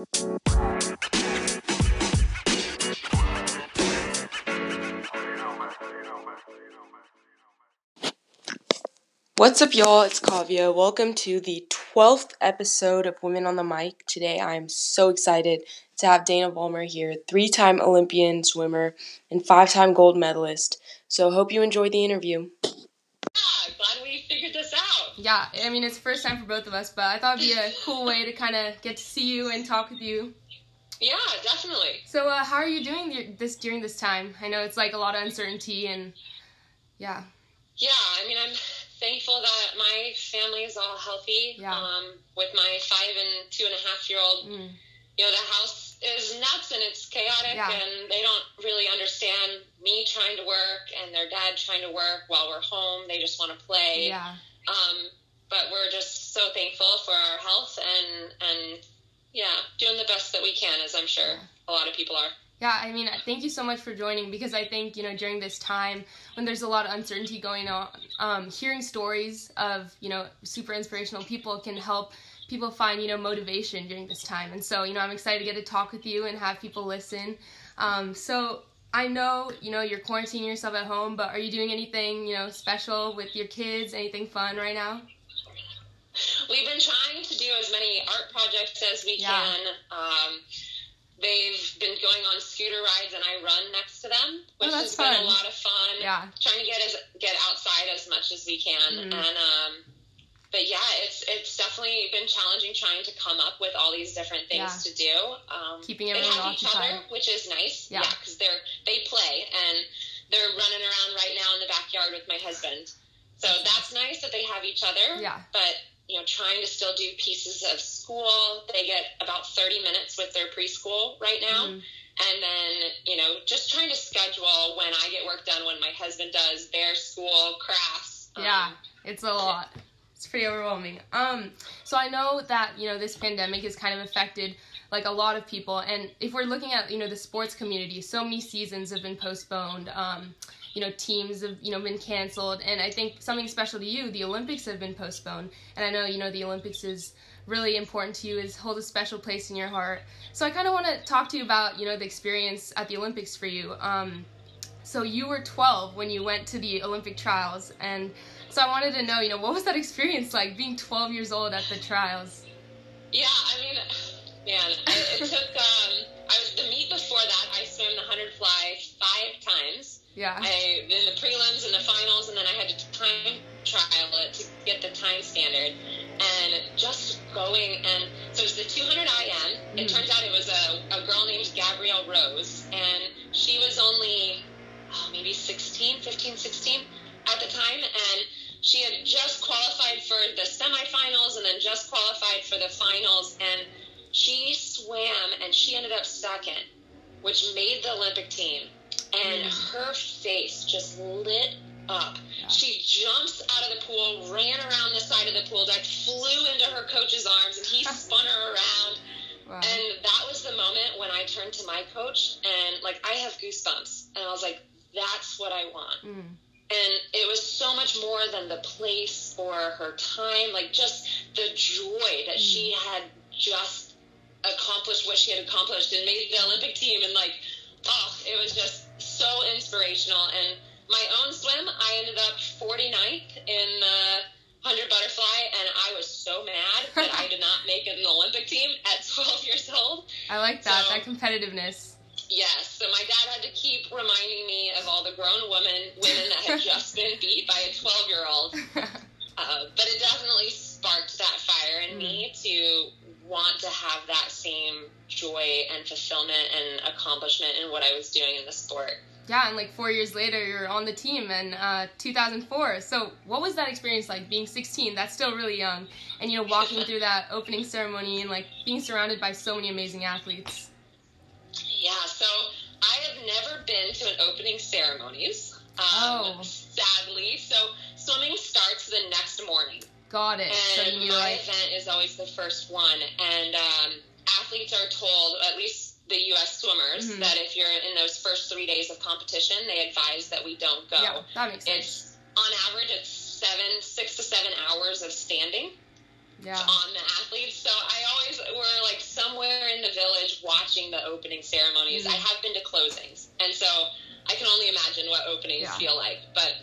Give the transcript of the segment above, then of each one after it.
What's up, y'all? It's Kavya. Welcome to the 12th episode of Women on the Mic. Today, I am so excited to have Dana Vollmer here, three time Olympian swimmer and five time gold medalist. So, hope you enjoy the interview. Yeah, glad we figured this out. Yeah, I mean, it's first time for both of us, but I thought it'd be a cool way to kind of get to see you and talk with you. Yeah, definitely. So, uh, how are you doing this during this time? I know it's like a lot of uncertainty and yeah. Yeah, I mean, I'm thankful that my family is all healthy. Yeah. Um, with my five and two and a half year old, Mm. you know, the house is nuts and it's chaotic, Yeah. and they don't really understand me trying to work and their dad trying to work while we're home. They just want to play. Yeah. Um, but we're just so thankful for our health and and yeah, doing the best that we can, as I'm sure a lot of people are. Yeah, I mean, thank you so much for joining because I think, you know, during this time when there's a lot of uncertainty going on, um, hearing stories of, you know, super inspirational people can help people find, you know, motivation during this time. And so, you know, I'm excited to get to talk with you and have people listen. Um, so, I know, you know, you're quarantining yourself at home, but are you doing anything, you know, special with your kids? Anything fun right now? We've been trying to do as many art projects as we Yeah. can. Um, they've been going on scooter rides, and I run next to them, which Oh, has been a lot of fun. Yeah. Trying to get as get outside as much as we can, Mhm. and um, but yeah, it's it's definitely been challenging trying to come up with all these different things Yeah. to do. Um, Keeping they everyone have each other, which is nice. Yeah. Yeah, because they're they play and they're running around right now in the backyard with my husband. So that's nice that they have each other. Yeah. But you know, trying to still do pieces of school. They get about thirty minutes with their preschool right now. Mhm. And then, you know, just trying to schedule when I get work done, when my husband does their school crafts. Um, Yeah, it's a lot. It's pretty overwhelming. Um, so I know that you know this pandemic has kind of affected like a lot of people, and if we're looking at you know the sports community, so many seasons have been postponed. Um, you know, teams have you know been canceled, and I think something special to you, the Olympics have been postponed, and I know you know the Olympics is really important to you, is hold a special place in your heart. So I kind of want to talk to you about you know the experience at the Olympics for you. Um, so you were 12 when you went to the Olympic trials, and so I wanted to know, you know, what was that experience like being 12 years old at the trials? Yeah, I mean, man, it, it took. Um, I was the meet before that. I swam the hundred fly five times. Yeah. I in the prelims and the finals, and then I had to time trial it to get the time standard. And just going and so it was the 200 IM. It Mhm. turns out it was a, a girl named Gabrielle Rose, and she was only oh, maybe 16, 15, 16 at the time, and she had just qualified for the semifinals and then just qualified for the finals, and she swam and she ended up second, which made the Olympic team. And Mm. her face just lit up. Yeah. She jumps out of the pool, ran around the side of the pool deck, flew into her coach's arms, and he spun her around. Wow. And that was the moment when I turned to my coach and like I have goosebumps, and I was like, "That's what I want." Mm. And it was so much more than the place or her time like just the joy that mm. she had just accomplished what she had accomplished and made the olympic team. And like oh it was just so inspirational. And my own swim i ended up 49th in the 100 butterfly. And i was so mad that i did not make an olympic team at 12 years old. I like that, So- that competitiveness. Yes, so my dad had to keep reminding me of all the grown women women that had just been beat by a twelve year old. Uh, but it definitely sparked that fire in me to want to have that same joy and fulfillment and accomplishment in what I was doing in the sport. yeah, and like four years later, you're on the team in uh, 2004. So what was that experience like being 16? That's still really young. And, you know, walking through that opening ceremony and like being surrounded by so many amazing athletes. Yeah, so I have never been to an opening ceremonies. Um, Oh. Sadly, so swimming starts the next morning. Got it. So And you my like, event is always the first one. And um, athletes are told, at least the U.S. swimmers, Mhm. that if you're in those first three days of competition, they advise that we don't go. yeah, that makes sense. It's on average, it's seven, six to seven hours of standing Yeah. on the athletes. So I always were like somewhere in the village watching the opening ceremonies. Mm. I have been to closings, and so I can only imagine what openings Yeah. feel like. But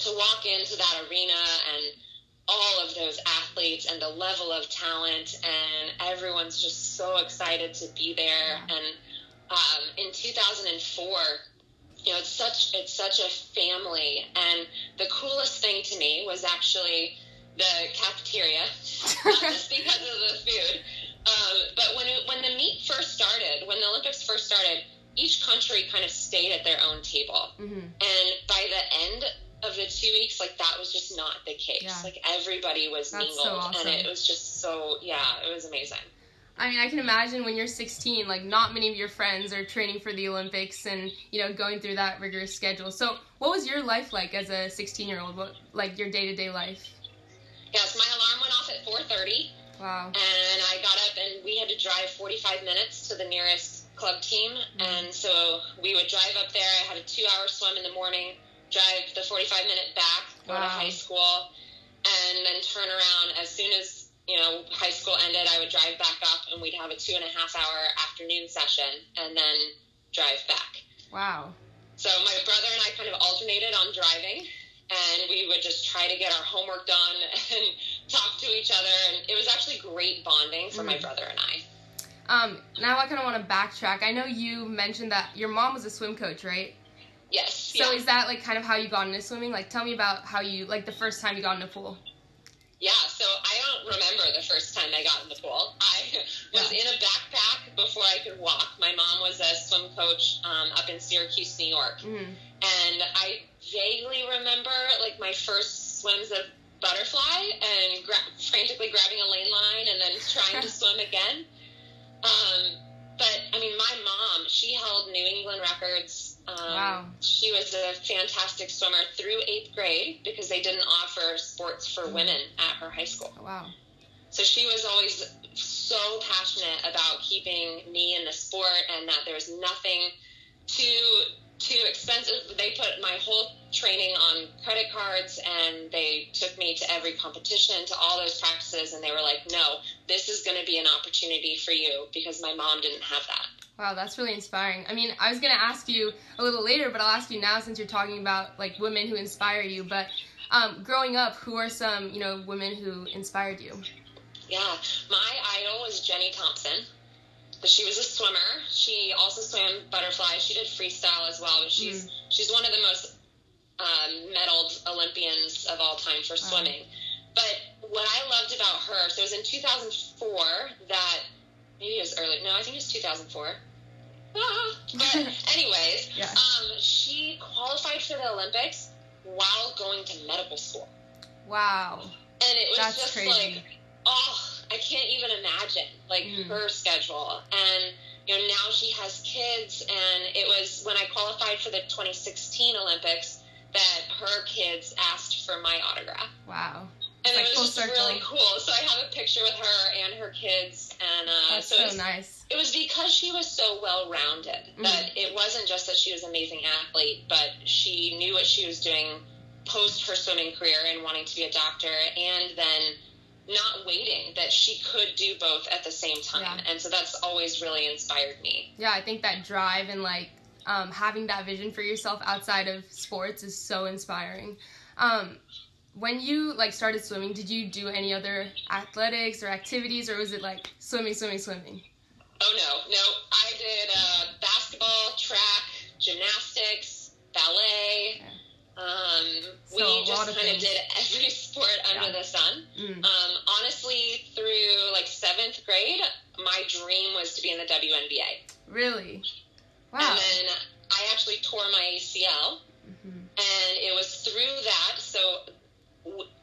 to walk into that arena and all of those athletes and the level of talent, and everyone's just so excited to be there. Yeah. And um, in 2004, you know, it's such it's such a family, and the coolest thing to me was actually the cafeteria, not just because of the food, um, but when it, when the meet first started, when the Olympics first started, each country kind of stayed at their own table, hmm and by the end of the two weeks, like that was just not the case. Yeah. Like everybody was That's mingled, so awesome. and it was just so yeah, it was amazing. I mean, I can imagine when you're 16, like not many of your friends are training for the Olympics and you know going through that rigorous schedule. So, what was your life like as a 16 year old? What like your day to day life? Yes, my alarm went off at 4:30. Wow. and I got up and we had to drive 45 minutes to the nearest club team. Mm-hmm. And so we would drive up there. I had a two hour swim in the morning, drive the 45 minute back, go to high school, and then turn around. As soon as, you know, high school ended, I would drive back up and we'd have a two and a half hour afternoon session and then drive back. Wow. So my brother and I kind of alternated on driving, and we would just try to get our homework done and talk to each other. And it was actually great bonding for my Mhm. brother and I. Um, now I kind of want to backtrack. I know you mentioned that your mom was a swim coach, right? Yes. So yeah. is that like kind of how you got into swimming? Like, tell me about how you like the first time you got in the pool. yeah. So I don't remember the first time I got in the pool. I was Yeah. in a backpack before I could walk. My mom was a swim coach um, up in Syracuse, New York. hmm and I vaguely remember like my first swims of butterfly and gra- frantically grabbing a lane line and then trying to swim again. Um, but I mean, my mom, she held New England records. Um, Wow. She was a fantastic swimmer through eighth grade because they didn't offer sports for Mhm. women at her high school. Wow. So she was always so passionate about keeping me in the sport and that there was nothing too too expensive. They put my whole training on credit cards and they took me to every competition, to all those practices, and they were like, no, this is going to be an opportunity for you because my mom didn't have that. Wow, that's really inspiring. I mean, I was gonna ask you a little later, but I'll ask you now since you're talking about like women who inspire you. But um, growing up, who are some you know women who inspired you? Yeah, my idol was Jenny Thompson. She was a swimmer. She also swam butterfly. She did freestyle as well. But she's she's one of the most um, medaled Olympians of all time for swimming. But what I loved about her, so it was in 2004 that maybe it was early. No, I think it was 2004. Ah, but anyways, Yeah. um, she qualified for the Olympics while going to medical school, Wow. and it was That's just crazy. like oh, I can't even imagine like Mhm. her schedule. And you know, now she has kids, and it was when I qualified for the 2016 Olympics that her kids asked for my autograph. Wow. And like it was just circle. really cool. So I have a picture with her and her kids, and uh, That's so, so it was, nice. it was because she was so well rounded that it wasn't just that she was an amazing athlete, but she knew what she was doing post her swimming career and wanting to be a doctor, and then not waiting that she could do both at the same time. Yeah. And so that's always really inspired me. Yeah, I think that drive and like um, having that vision for yourself outside of sports is so inspiring. Um, when you like started swimming, did you do any other athletics or activities, or was it like swimming, swimming, swimming? Oh no, no! I did uh, basketball, track, gymnastics, ballet. Um, So we just of kind of things. did every sport under Yeah. the sun. Mm. Um, honestly, through like seventh grade, my dream was to be in the WNBA. Really? Wow. And then I actually tore my ACL, Mhm. and it was through that. So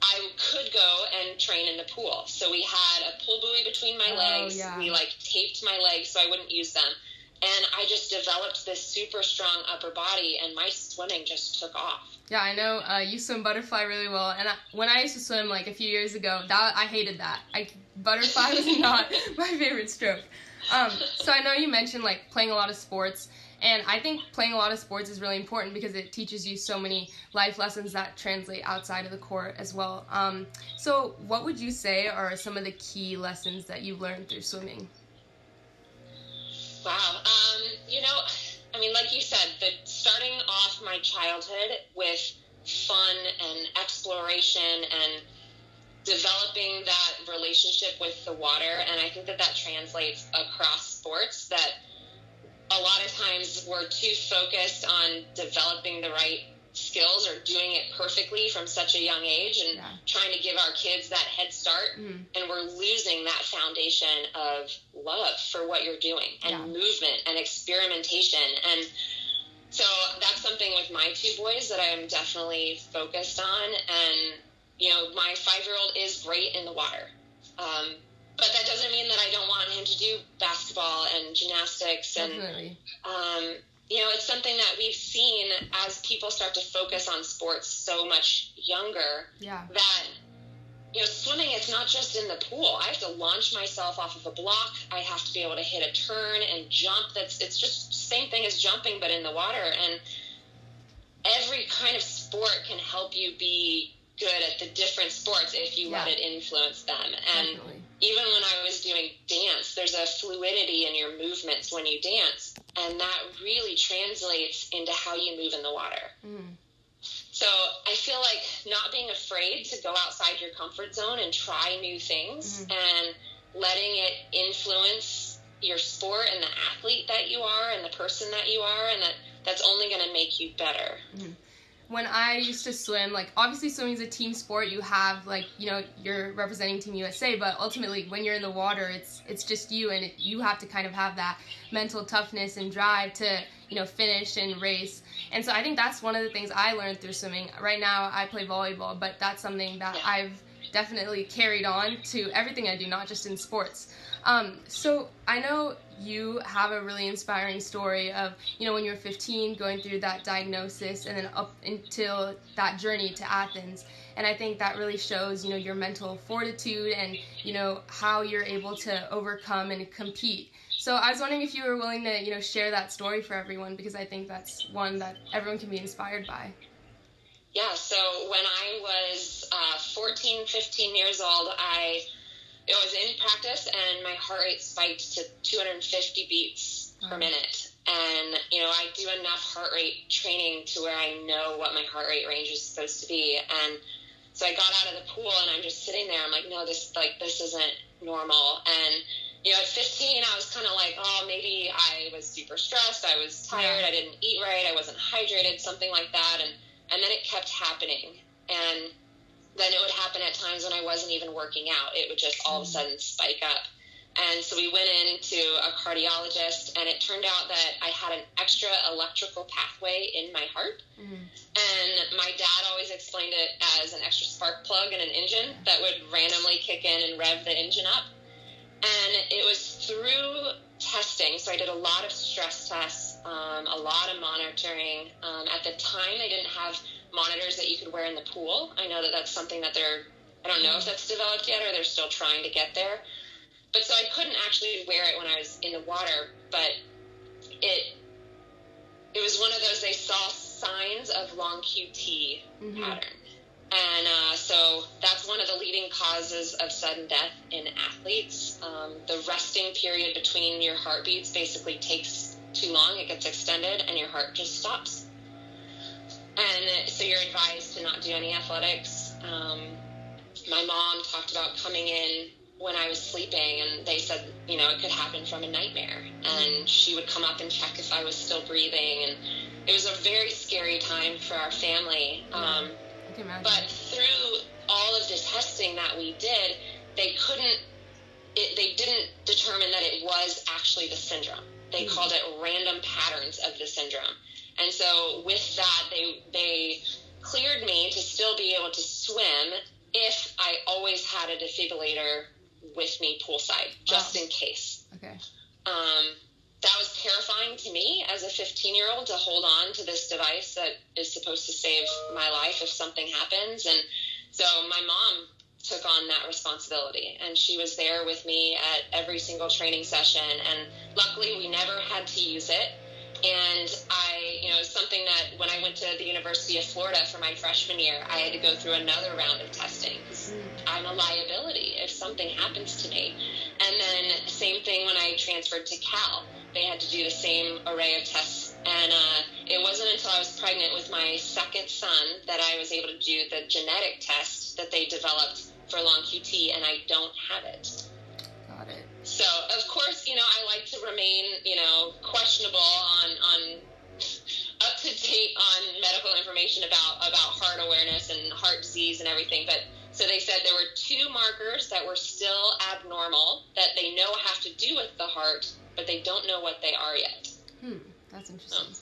I could go and train in the pool. So we had a pull buoy between my Oh, legs. yeah. We like taped my legs so I wouldn't use them. And I just developed this super strong upper body, and my swimming just took off. Yeah, I know uh, you swim butterfly really well, and I, when I used to swim like a few years ago, that I hated that. I butterfly was not my favorite stroke. Um, so I know you mentioned like playing a lot of sports, and I think playing a lot of sports is really important because it teaches you so many life lessons that translate outside of the court as well. Um, so what would you say are some of the key lessons that you've learned through swimming? Wow. Um, you know, I mean, like you said, the starting off my childhood with fun and exploration and developing that relationship with the water, and I think that that translates across sports. That a lot of times we're too focused on developing the right skills or doing it perfectly from such a young age and Yeah. trying to give our kids that head start Mhm. and we're losing that foundation of love for what you're doing and Yeah. movement and experimentation and so that's something with my two boys that I'm definitely focused on and you know my five year old is great in the water um, but that doesn't mean that I don't want him to do basketball and gymnastics and um, you know, it's something that we've seen as people start to focus on sports so much younger Yeah. that, you know, swimming, it's not just in the pool. I have to launch myself off of a block. I have to be able to hit a turn and jump. That's, it's just same thing as jumping, but in the water. And every kind of sport can help you be good at the different sports if you let Yeah. it influence them. And Definitely. even when I was doing dance, there's a fluidity in your movements when you dance, and that really translates into how you move in the water. Mhm. So I feel like not being afraid to go outside your comfort zone and try new things and letting it influence your sport and the athlete that you are and the person that you are, and that that's only going to make you better. When I used to swim, like obviously swimming is a team sport. You have like you know you're representing Team USA, but ultimately when you're in the water, it's it's just you, and it, you have to kind of have that mental toughness and drive to you know finish and race. And so I think that's one of the things I learned through swimming. Right now I play volleyball, but that's something that I've definitely carried on to everything I do, not just in sports. Um, so I know you have a really inspiring story of you know when you were 15 going through that diagnosis and then up until that journey to Athens. And I think that really shows you know your mental fortitude and you know how you're able to overcome and compete. So I was wondering if you were willing to you know share that story for everyone because I think that's one that everyone can be inspired by. Yeah, so when I was uh, 14, 15 years old, I, I was in practice and my heart rate spiked to 250 beats per minute. And, you know, I do enough heart rate training to where I know what my heart rate range is supposed to be. And so I got out of the pool and I'm just sitting there. I'm like, no, this, like, this isn't normal. And, you know, at 15, I was kind of like, oh, maybe I was super stressed. I was tired. I didn't eat right. I wasn't hydrated, something like that. And, and then it kept happening. And then it would happen at times when I wasn't even working out. It would just all of a sudden spike up. And so we went into a cardiologist, and it turned out that I had an extra electrical pathway in my heart. Mhm. And my dad always explained it as an extra spark plug in an engine that would randomly kick in and rev the engine up. And it was through testing. So I did a lot of stress tests, um, a lot of monitoring. Um, at the time, they didn't have monitors that you could wear in the pool. I know that that's something that they're, I don't know if that's developed yet or they're still trying to get there. But so I couldn't actually wear it when I was in the water, but it it was one of those they saw signs of long QT Mhm. pattern. And uh, so that's one of the leading causes of sudden death in athletes. Um, the resting period between your heartbeats basically takes too long, it gets extended, and your heart just stops. And so you're advised to not do any athletics. Um, my mom talked about coming in when I was sleeping, and they said, you know, it could happen from a nightmare. And she would come up and check if I was still breathing. And it was a very scary time for our family. Um, I can imagine. but through all of the testing that we did, they couldn't, it, they didn't determine that it was actually the syndrome. They Mhm. called it random patterns of the syndrome. And so with that, they, they cleared me to still be able to swim if I always had a defibrillator with me poolside, just Wow. in case. okay. Um, that was terrifying to me as a 15 year old to hold on to this device that is supposed to save my life if something happens. And so my mom took on that responsibility and she was there with me at every single training session. And luckily, we never had to use it. And I, you know, something that when I went to the University of Florida for my freshman year, I had to go through another round of testing I'm a liability if something happens to me. And then same thing when I transferred to Cal. they had to do the same array of tests. And uh, it wasn't until I was pregnant with my second son that I was able to do the genetic test that they developed for long QT, and I don't have it. So of course, you know, I like to remain, you know, questionable on on up to date on medical information about about heart awareness and heart disease and everything. But so they said there were two markers that were still abnormal that they know have to do with the heart, but they don't know what they are yet. Hmm, that's interesting. Um,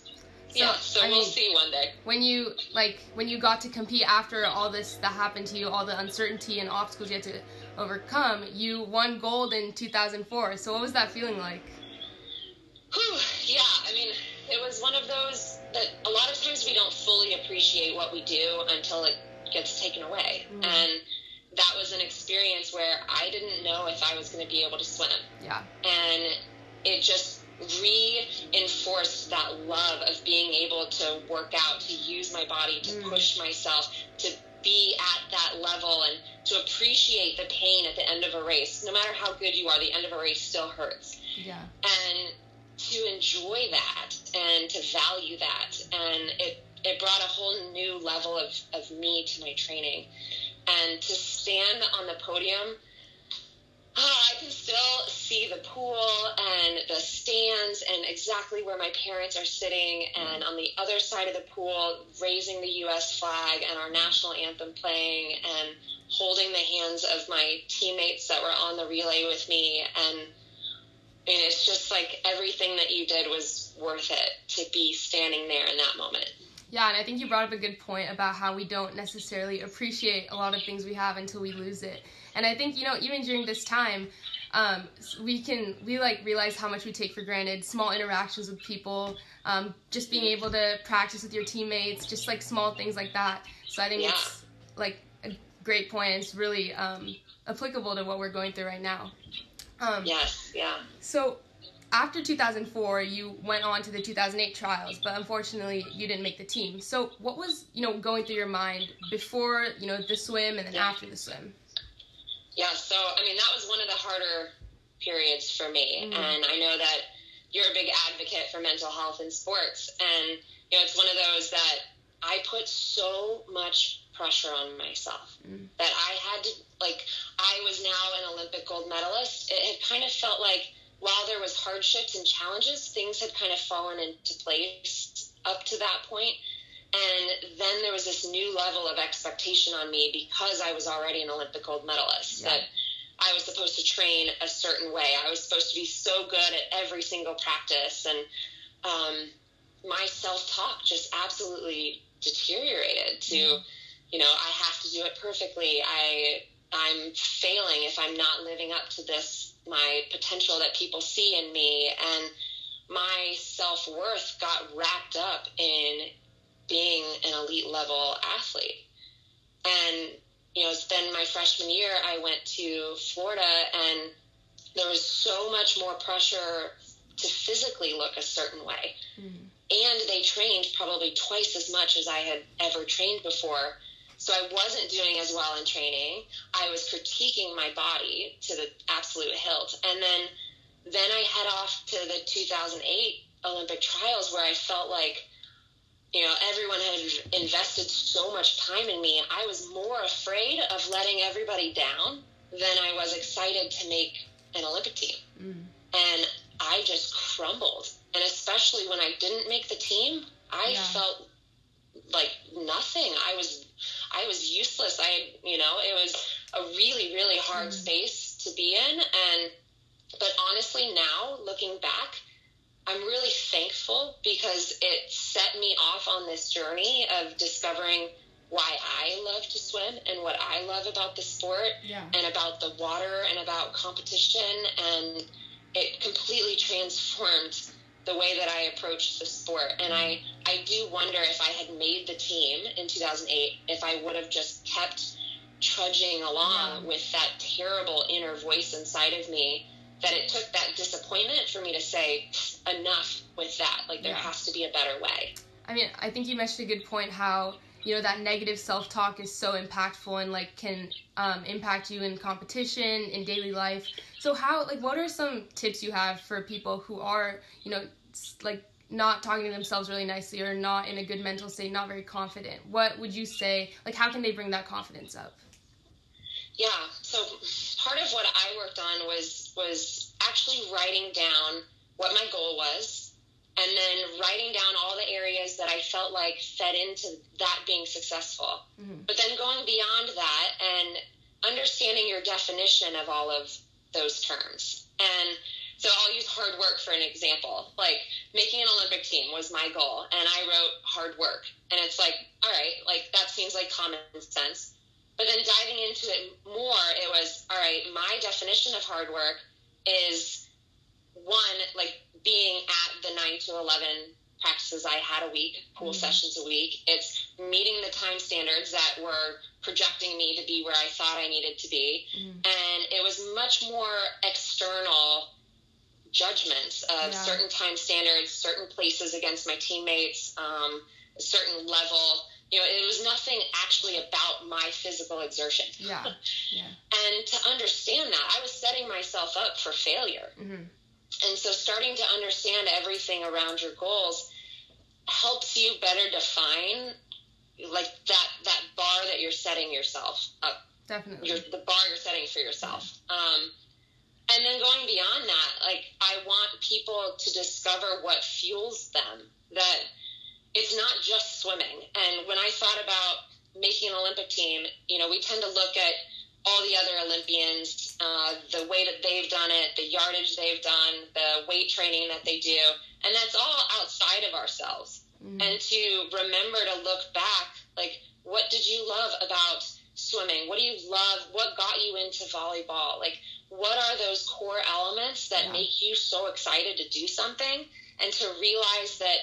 yeah, so I we'll mean, see one day. When you like when you got to compete after all this that happened to you, all the uncertainty and obstacles you had to overcome, you won gold in 2004. So what was that feeling like? Whew, yeah, I mean, it was one of those that a lot of times we don't fully appreciate what we do until it gets taken away. Mm. And that was an experience where I didn't know if I was going to be able to swim. Yeah. And it just reinforced that love of being able to work out, to use my body, to Mm. push myself, to be at that level and to appreciate the pain at the end of a race. No matter how good you are, the end of a race still hurts Yeah. and to enjoy that and to value that and it it brought a whole new level of, of me to my training and to stand on the podium ah, I can still see the pool and the stands and exactly where my parents are sitting and on the other side of the pool raising the US flag and our national anthem playing and holding the hands of my teammates that were on the relay with me and it's just like everything that you did was worth it to be standing there in that moment. Yeah, and I think you brought up a good point about how we don't necessarily appreciate a lot of things we have until we lose it. And I think you know even during this time, um, we can we like realize how much we take for granted. Small interactions with people, um, just being able to practice with your teammates, just like small things like that. So I think Yeah. it's like a great point. It's really um, applicable to what we're going through right now. Um, Yes, yeah. so after 2004, you went on to the 2008 trials, but unfortunately, you didn't make the team. So what was you know going through your mind before you know the swim and then Yeah. after the swim? Yeah, so I mean that was one of the harder periods for me, Mm. and I know that you're a big advocate for mental health in sports, and you know it's one of those that I put so much pressure on myself Mm. that I had to like I was now an Olympic gold medalist. It had kind of felt like while there was hardships and challenges, things had kind of fallen into place up to that point. And then there was this new level of expectation on me because I was already an Olympic gold medalist Yeah. that I was supposed to train a certain way. I was supposed to be so good at every single practice. And um, my self talk just absolutely deteriorated to, Mhm. you know, I have to do it perfectly. I, I'm failing if I'm not living up to this, my potential that people see in me. And my self worth got wrapped up in being an elite level athlete. And, you know, then my freshman year, I went to Florida and there was so much more pressure to physically look a certain way. Mm. And they trained probably twice as much as I had ever trained before. So I wasn't doing as well in training. I was critiquing my body to the absolute hilt. And then then I head off to the 2008 Olympic trials where I felt like you know everyone had invested so much time in me. I was more afraid of letting everybody down than I was excited to make an Olympic team. Mm. And I just crumbled. And especially when I didn't make the team, I Yeah. felt like nothing. I was I was useless. I you know, it was a really really hard Mm. space to be in and but honestly now looking back, I'm really thankful because it set me off on this journey of discovering why I love to swim and what I love about the sport Yeah. and about the water and about competition and it completely transformed the way that I approached the sport and I I do wonder if I had made the team in 2008 if I would have just kept trudging along Yeah. with that terrible inner voice inside of me that it took that disappointment for me to say enough with that. Like there Yeah. has to be a better way. I mean, I think you mentioned a good point how you know that negative self-talk is so impactful and like can um, impact you in competition in daily life. So how like what are some tips you have for people who are you know like not talking to themselves really nicely or not in a good mental state not very confident? What would you say like how can they bring that confidence up yeah so part of what i worked on was was actually writing down what my goal was and then writing down all the areas that I felt like fed into that being successful. Mm-hmm. But then going beyond that and understanding your definition of all of those terms. And so I'll use hard work for an example. Like making an Olympic team was my goal, and I wrote hard work. And it's like, all right, like that seems like common sense. But then diving into it more, it was, all right, my definition of hard work is one, like being at the 9 to 11 practices I had a week, pool mm-hmm. sessions a week. It's meeting the time standards that were projecting me to be where I thought I needed to be. Mm-hmm. And it was much more external judgments of yeah. certain time standards, certain places against my teammates, um, a certain level. You know, it was nothing actually about my physical exertion. Yeah. yeah. and to understand that, I was setting myself up for failure. Mm-hmm. And so starting to understand everything around your goals helps you better define like that that bar that you're setting yourself up. Definitely. Your, the bar you're setting for yourself. Um, and then going beyond that, like I want people to discover what fuels them. That it's not just swimming. And when I thought about making an Olympic team, you know, we tend to look at all the other Olympians, uh, the way that they've done it, the yardage they've done, the weight training that they do, and that's all outside of ourselves. Mm-hmm. And to remember to look back, like, what did you love about swimming? What do you love? What got you into volleyball? Like, what are those core elements that yeah. make you so excited to do something? And to realize that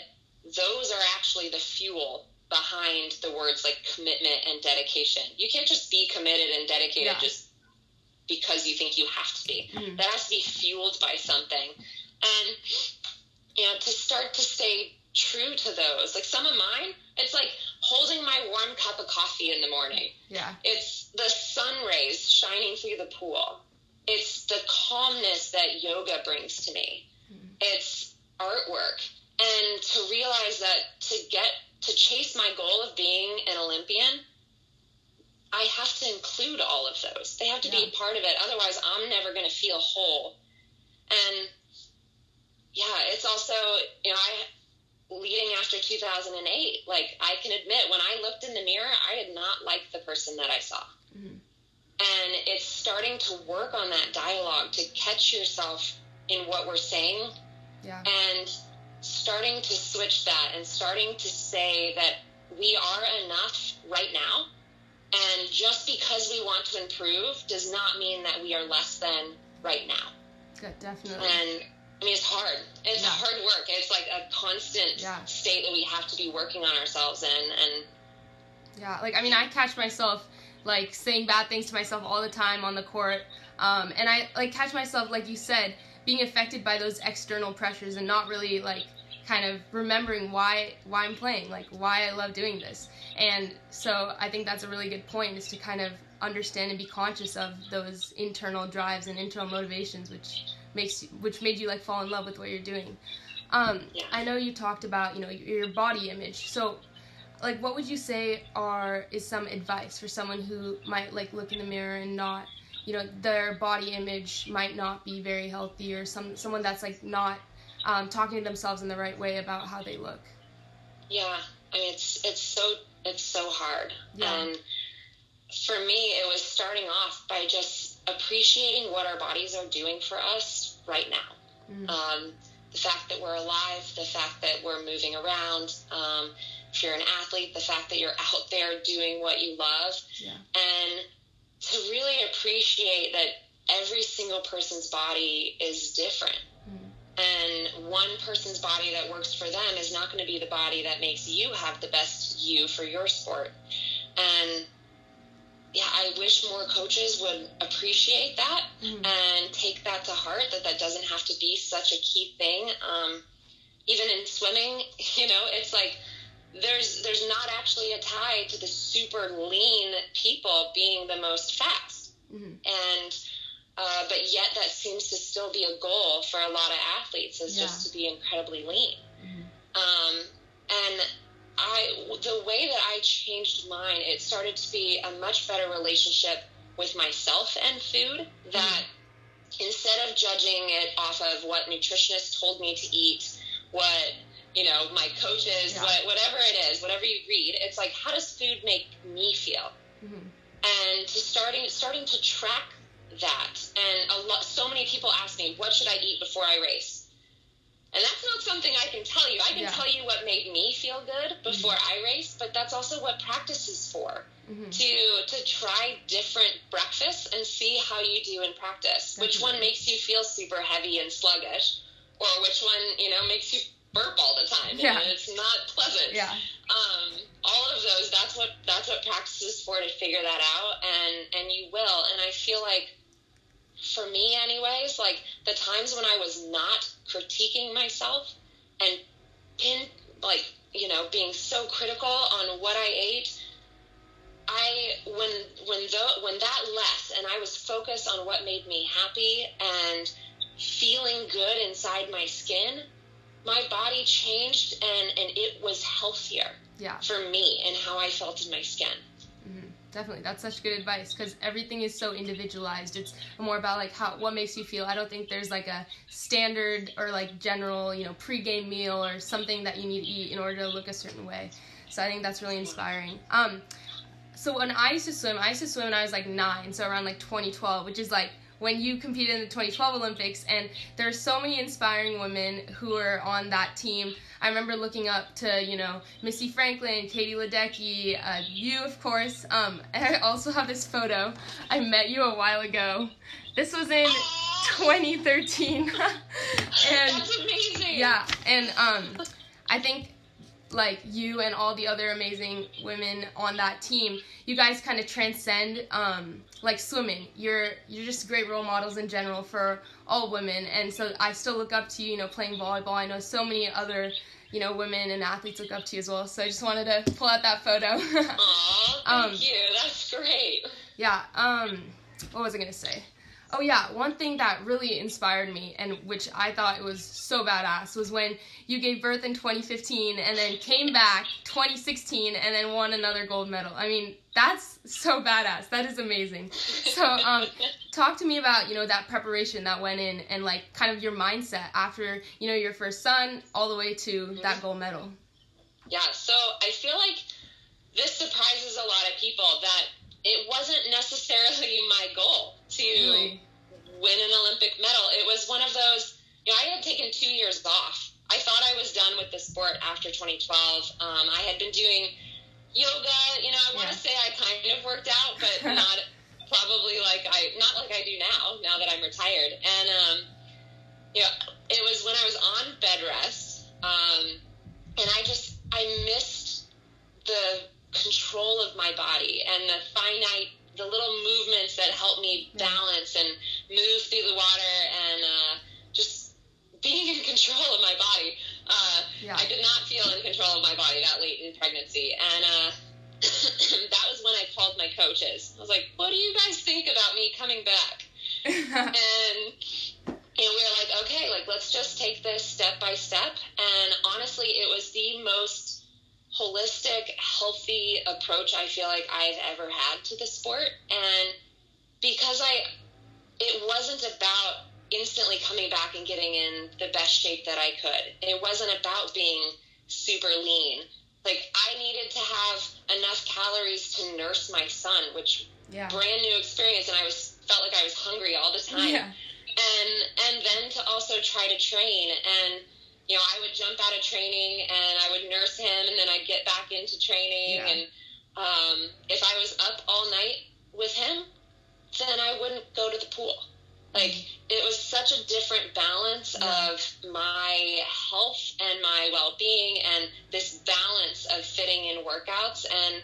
those are actually the fuel behind the words like commitment and dedication. You can't just be committed and dedicated yeah. just because you think you have to be. Mm-hmm. That has to be fueled by something. And you know, to start to stay true to those. Like some of mine, it's like holding my warm cup of coffee in the morning. Yeah. It's the sun rays shining through the pool. It's the calmness that yoga brings to me. Mm-hmm. It's artwork. And to realize that to get to chase my goal of being an Olympian, I have to include all of those. They have to yeah. be part of it. Otherwise, I'm never going to feel whole. And yeah, it's also, you know, I, leading after 2008, like I can admit when I looked in the mirror, I did not like the person that I saw. Mm-hmm. And it's starting to work on that dialogue to catch yourself in what we're saying. Yeah. And starting to switch that and starting to say that we are enough right now. And just because we want to improve does not mean that we are less than right now. Good, definitely. And I mean, it's hard. It's yeah. hard work. It's like a constant yeah. state that we have to be working on ourselves in. And yeah, like I mean, I catch myself like saying bad things to myself all the time on the court, um, and I like catch myself, like you said, being affected by those external pressures and not really like kind of remembering why why I'm playing, like why I love doing this. And so I think that's a really good point is to kind of understand and be conscious of those internal drives and internal motivations which makes which made you like fall in love with what you're doing. Um, I know you talked about you know your body image. So like what would you say are is some advice for someone who might like look in the mirror and not you know their body image might not be very healthy or some someone that's like not um, talking to themselves in the right way about how they look. Yeah, I mean it's it's so it's so hard. Yeah. And for me, it was starting off by just appreciating what our bodies are doing for us right now. Mm. Um, the fact that we're alive, the fact that we're moving around. Um, if you're an athlete, the fact that you're out there doing what you love, yeah. and to really appreciate that every single person's body is different. And one person's body that works for them is not going to be the body that makes you have the best you for your sport. And yeah, I wish more coaches would appreciate that mm-hmm. and take that to heart that that doesn't have to be such a key thing. Um, even in swimming, you know, it's like there's there's not actually a tie to the super lean people being the most fast, Mhm. and uh, but yet that seems to still be a goal for a lot of athletes is Yeah. just to be incredibly lean. Mhm. Um, and I the way that I changed mine, it started to be a much better relationship with myself and food. That instead of judging it off of what nutritionists told me to eat, what you know my coaches, Yeah. what whatever it is, whatever you read, it's like how does food make me feel? Mhm. and to starting starting to track that and a lot so many people ask me what should i eat before i race and that's not something i can tell you i can Yeah. tell you what made me feel good before i race but that's also what practice is for Mhm. to to try different breakfasts and see how you do in practice which one makes you feel super heavy and sluggish or which one you know makes you burp all the time Yeah. and it's not pleasant Yeah. um, all of those that's what that's what practice is for to figure that out and and you will and i feel like for me anyways like the times when i was not critiquing myself and pin like you know being so critical on what i ate i when when the, when that left and i was focused on what made me happy and feeling good inside my skin my body changed and and it was healthier Yeah. for me and how I felt in my skin. Definitely, that's such good advice because everything is so individualized. It's more about like how what makes you feel. I don't think there's like a standard or like general, you know, pregame meal or something that you need to eat in order to look a certain way. So I think that's really inspiring. Um, so when I used to swim, I used to swim when I was like nine, so around like 2012, which is like when you competed in the 2012 Olympics, and there are so many inspiring women who are on that team. I remember looking up to, you know, Missy Franklin, Katie Ledecky, uh, you, of course. Um, and I also have this photo. I met you a while ago. This was in 2013. and That's amazing. yeah, and um, I think like you and all the other amazing women on that team, you guys kind of transcend um, like swimming. You're you're just great role models in general for all women, and so I still look up to you. You know, playing volleyball. I know so many other you know women and athletes look up to you as well. So I just wanted to pull out that photo. Aw, thank Um, you. That's great. Yeah. Um, what was I gonna say? Oh yeah, one thing that really inspired me and which I thought was so badass was when you gave birth in 2015 and then came back 2016 and then won another gold medal. I mean, that's so badass. That is amazing. So, um, talk to me about you know that preparation that went in and like kind of your mindset after you know your first son all the way to that gold medal. Yeah, so I feel like this surprises a lot of people that it wasn't necessarily my goal to Really? win an Olympic medal. It was one of those, you know, I had taken two years off. I thought I was done with the sport after 2012. Um, I had been doing yoga, you know, I want Yeah. to say I kind of worked out, but not probably like I, not like I do now, now that I'm retired. And, um, you know, it was when I was on bed rest, um, and I just, I missed the control of my body and the finite, the little movements that help me balance and move through the water and uh, just being in control of my body. Uh, Yeah. I did not feel in control of my body that late in pregnancy, and uh, that was when I called my coaches. I was like, "What do you guys think about me coming back?" and you know, we were like, okay, like let's just take this step by step. And honestly, it was the most holistic, healthy approach I feel like I've ever had to the sport. And because I, it wasn't about instantly coming back and getting in the best shape that I could. It wasn't about being super lean. Like I needed to have enough calories to nurse my son, which yeah. brand new experience, and I was felt like I was hungry all the time Yeah. and and then to also try to train and you know I would jump out of training and I would nurse him and then I'd get back into training Yeah. and um, if I was up all night with him then I wouldn't go to the pool like it was such a different balance. Yeah. of my health and my well-being and this balance of fitting in workouts and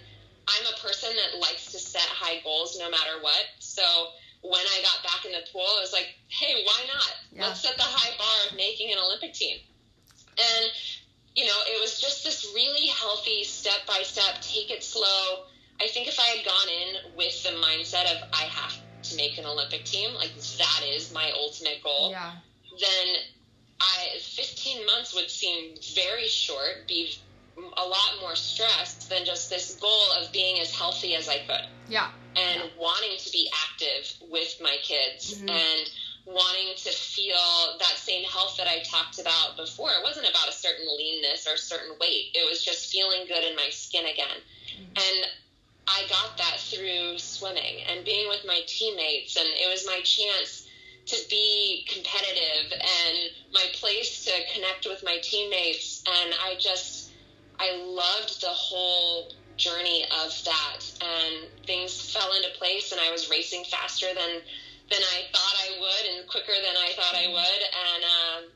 I'm a person that likes to set high goals no matter what so when I got back in the pool, it was like, hey, why not? Yeah. Let's set the high bar of making an Olympic team. And you know, it was just this really healthy step by step, take it slow. I think if I had gone in with the mindset of I have to make an Olympic team, like that is my ultimate goal, Yeah. then I 15 months would seem very short, be a lot more stressed than just this goal of being as healthy as I could Yeah. and wanting to be active with my kids Mhm. and wanting to feel that same health that I talked about before. It wasn't about a certain leanness or a certain weight. It was just feeling good in my skin again. Mm-hmm. And I got that through swimming and being with my teammates and it was my chance to be competitive and my place to connect with my teammates and I just I loved the whole journey of that and things fell into place and I was racing faster than than I thought I would and quicker than I thought I would and um,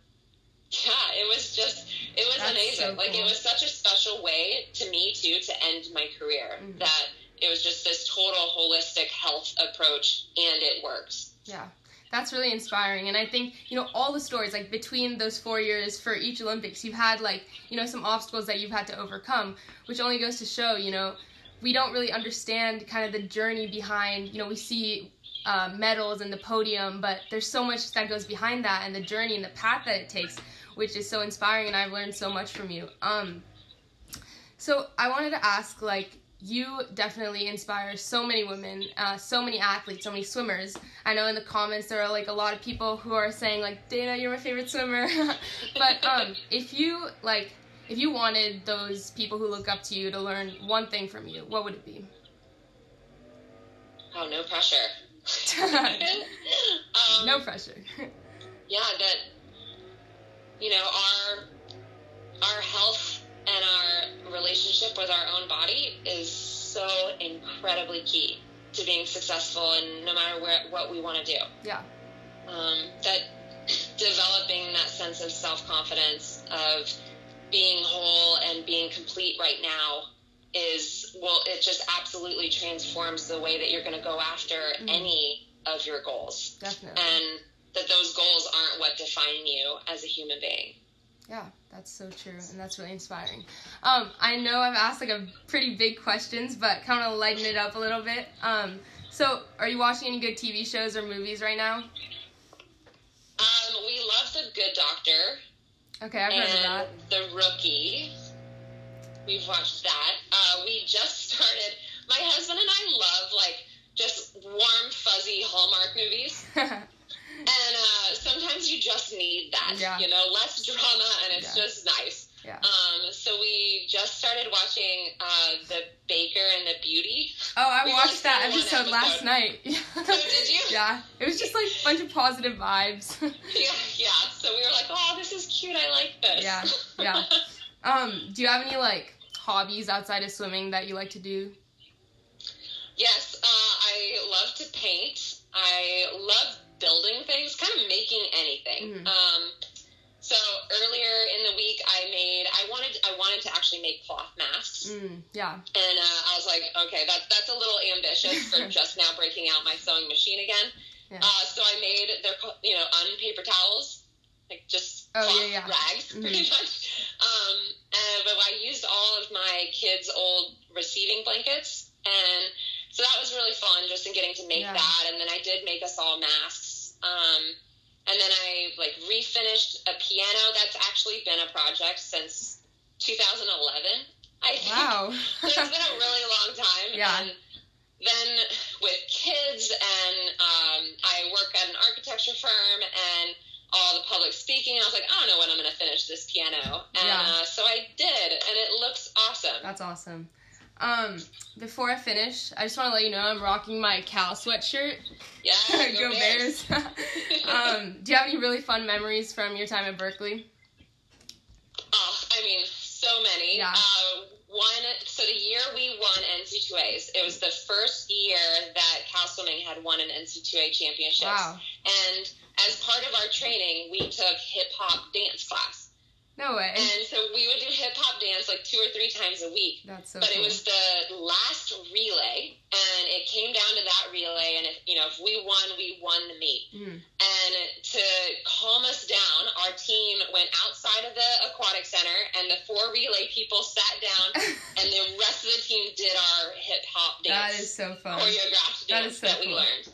yeah it was just it was That's amazing so like it was such a special way to me too to end my career Mhm. that it was just this total holistic health approach and it works Yeah. That's really inspiring. And I think, you know, all the stories, like between those four years for each Olympics, you've had, like, you know, some obstacles that you've had to overcome, which only goes to show, you know, we don't really understand kind of the journey behind, you know, we see uh, medals and the podium, but there's so much that goes behind that and the journey and the path that it takes, which is so inspiring. And I've learned so much from you. Um, so I wanted to ask, like, you definitely inspire so many women, uh, so many athletes, so many swimmers. I know in the comments there are like a lot of people who are saying like, Dana, you're my favorite swimmer. but um, if you like, if you wanted those people who look up to you to learn one thing from you, what would it be? oh no pressure um, no pressure. yeah that you know our our health and our relationship with our own body is so incredibly key to being successful and no matter where, what we want to do. Yeah, um, that developing that sense of self-confidence of being whole and being complete right now is well it just absolutely transforms the way that you're going to go after Mhm. any of your goals definitely. and that those goals aren't what define you as a human being Yeah, that's so true, and that's really inspiring. Um, I know I've asked like a pretty big questions, but kind of lighten it up a little bit. Um, so, are you watching any good TV shows or movies right now? um, we love the good doctor Okay, I've heard of that. the rookie we've watched that uh, we just started my husband and i love like just warm fuzzy hallmark movies and uh, sometimes you just need that Yeah. you know less drama and it's Yeah. just nice Yeah. um, so we just started watching uh, the baker and the beauty oh, I we watched that one episode last episode. night. did you? Yeah, it was just like a bunch of positive vibes. yeah yeah so we were like oh this is cute i like this Yeah, yeah. um, do you have any like hobbies outside of swimming that you like to do? Yes, uh, I love to paint. I love building things, kind of making anything. Mhm. Um, so earlier in the week, I made. I wanted. I wanted to actually make cloth masks, Mm, yeah. and uh, I was like, okay, that that's a little ambitious for just now breaking out my sewing machine again. Yeah. Uh, so I made. They're you know unpaper towels, like just Oh, yeah, yeah. rags, Mhm. pretty much. Um, and, but I used all of my kids' old receiving blankets, and so that was really fun, just in getting to make Yeah. that. And then I did make us all masks. Um, and then I like refinished a piano. That's actually been a project since 2011. I think. Wow. So it's been a really long time. Yeah. And then with kids, and um, I work at an architecture firm, and all the public speaking. I was like, I don't know when I'm going to finish this piano, and Yeah. uh, so I did, and it looks awesome. That's awesome. Um, before I finish, I just want to let you know I'm rocking my Cal sweatshirt. Yeah, Go Bears. um, do you have any really fun memories from your time at Berkeley? Oh, I mean, so many. Yeah. Uh, one, so the year we won NCAAs, it was the first year that Cal Swimming had won an NCAA championship. Wow. And as part of our training, we took hip hop dance class. No way. And so we would do hip hop dance like two or three times a week. That's so but cool. it was the last relay, and it came down to that relay. And if you know, if we won, we won the meet. Mm. And to calm us down, our team went outside of the aquatic center, and the four relay people sat down, and the rest of the team did our hip hop dance, That is so fun. choreographed dance is so that we cool. learned.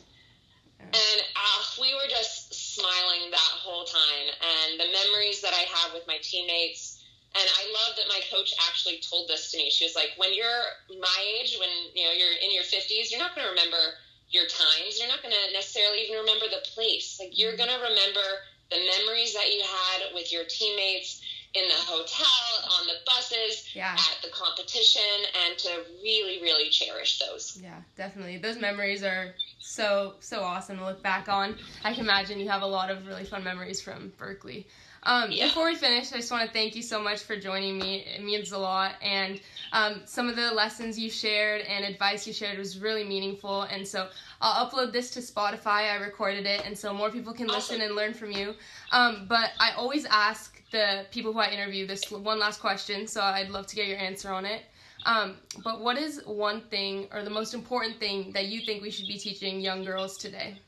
And uh, we were just smiling that whole time. And the memories that I have with my teammates, and I love that my coach actually told this to me. She was like, when you're my age, when you know you're in your 50s, you're not going to remember your times. You're not going to necessarily even remember the place. Like you're mm-hmm. going to remember the memories that you had with your teammates in the hotel, on the buses, Yeah. at the competition, and to really, really cherish those. Yeah, definitely. Those memories are so so awesome to look back on. I can imagine you have a lot of really fun memories from Berkeley. Um, Yeah. Before we finish, I just want to thank you so much for joining me. It means a lot, and um, some of the lessons you shared and advice you shared was really meaningful. And so I'll upload this to Spotify. I recorded it, and so more people can listen and learn from you. Um, but I always ask the people who I interview this one last question, so I'd love to get your answer on it. Um, but what is one thing or the most important thing that you think we should be teaching young girls today?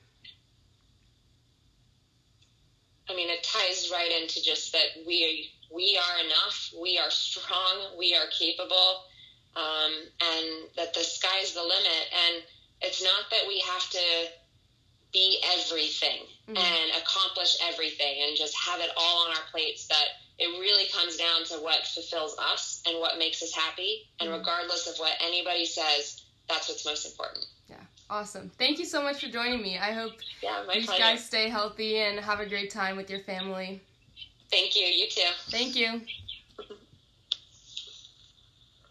I mean, it ties right into just that we we are enough, we are strong, we are capable, um, and that the sky's the limit. And it's not that we have to be everything Mhm. and accomplish everything and just have it all on our plates. That it really comes down to what fulfills us and what makes us happy. And Mhm. regardless of what anybody says, that's what's most important. Yeah. Awesome. Thank you so much for joining me. I hope Yeah, you pleasure. guys stay healthy and have a great time with your family. Thank you. You too. Thank you.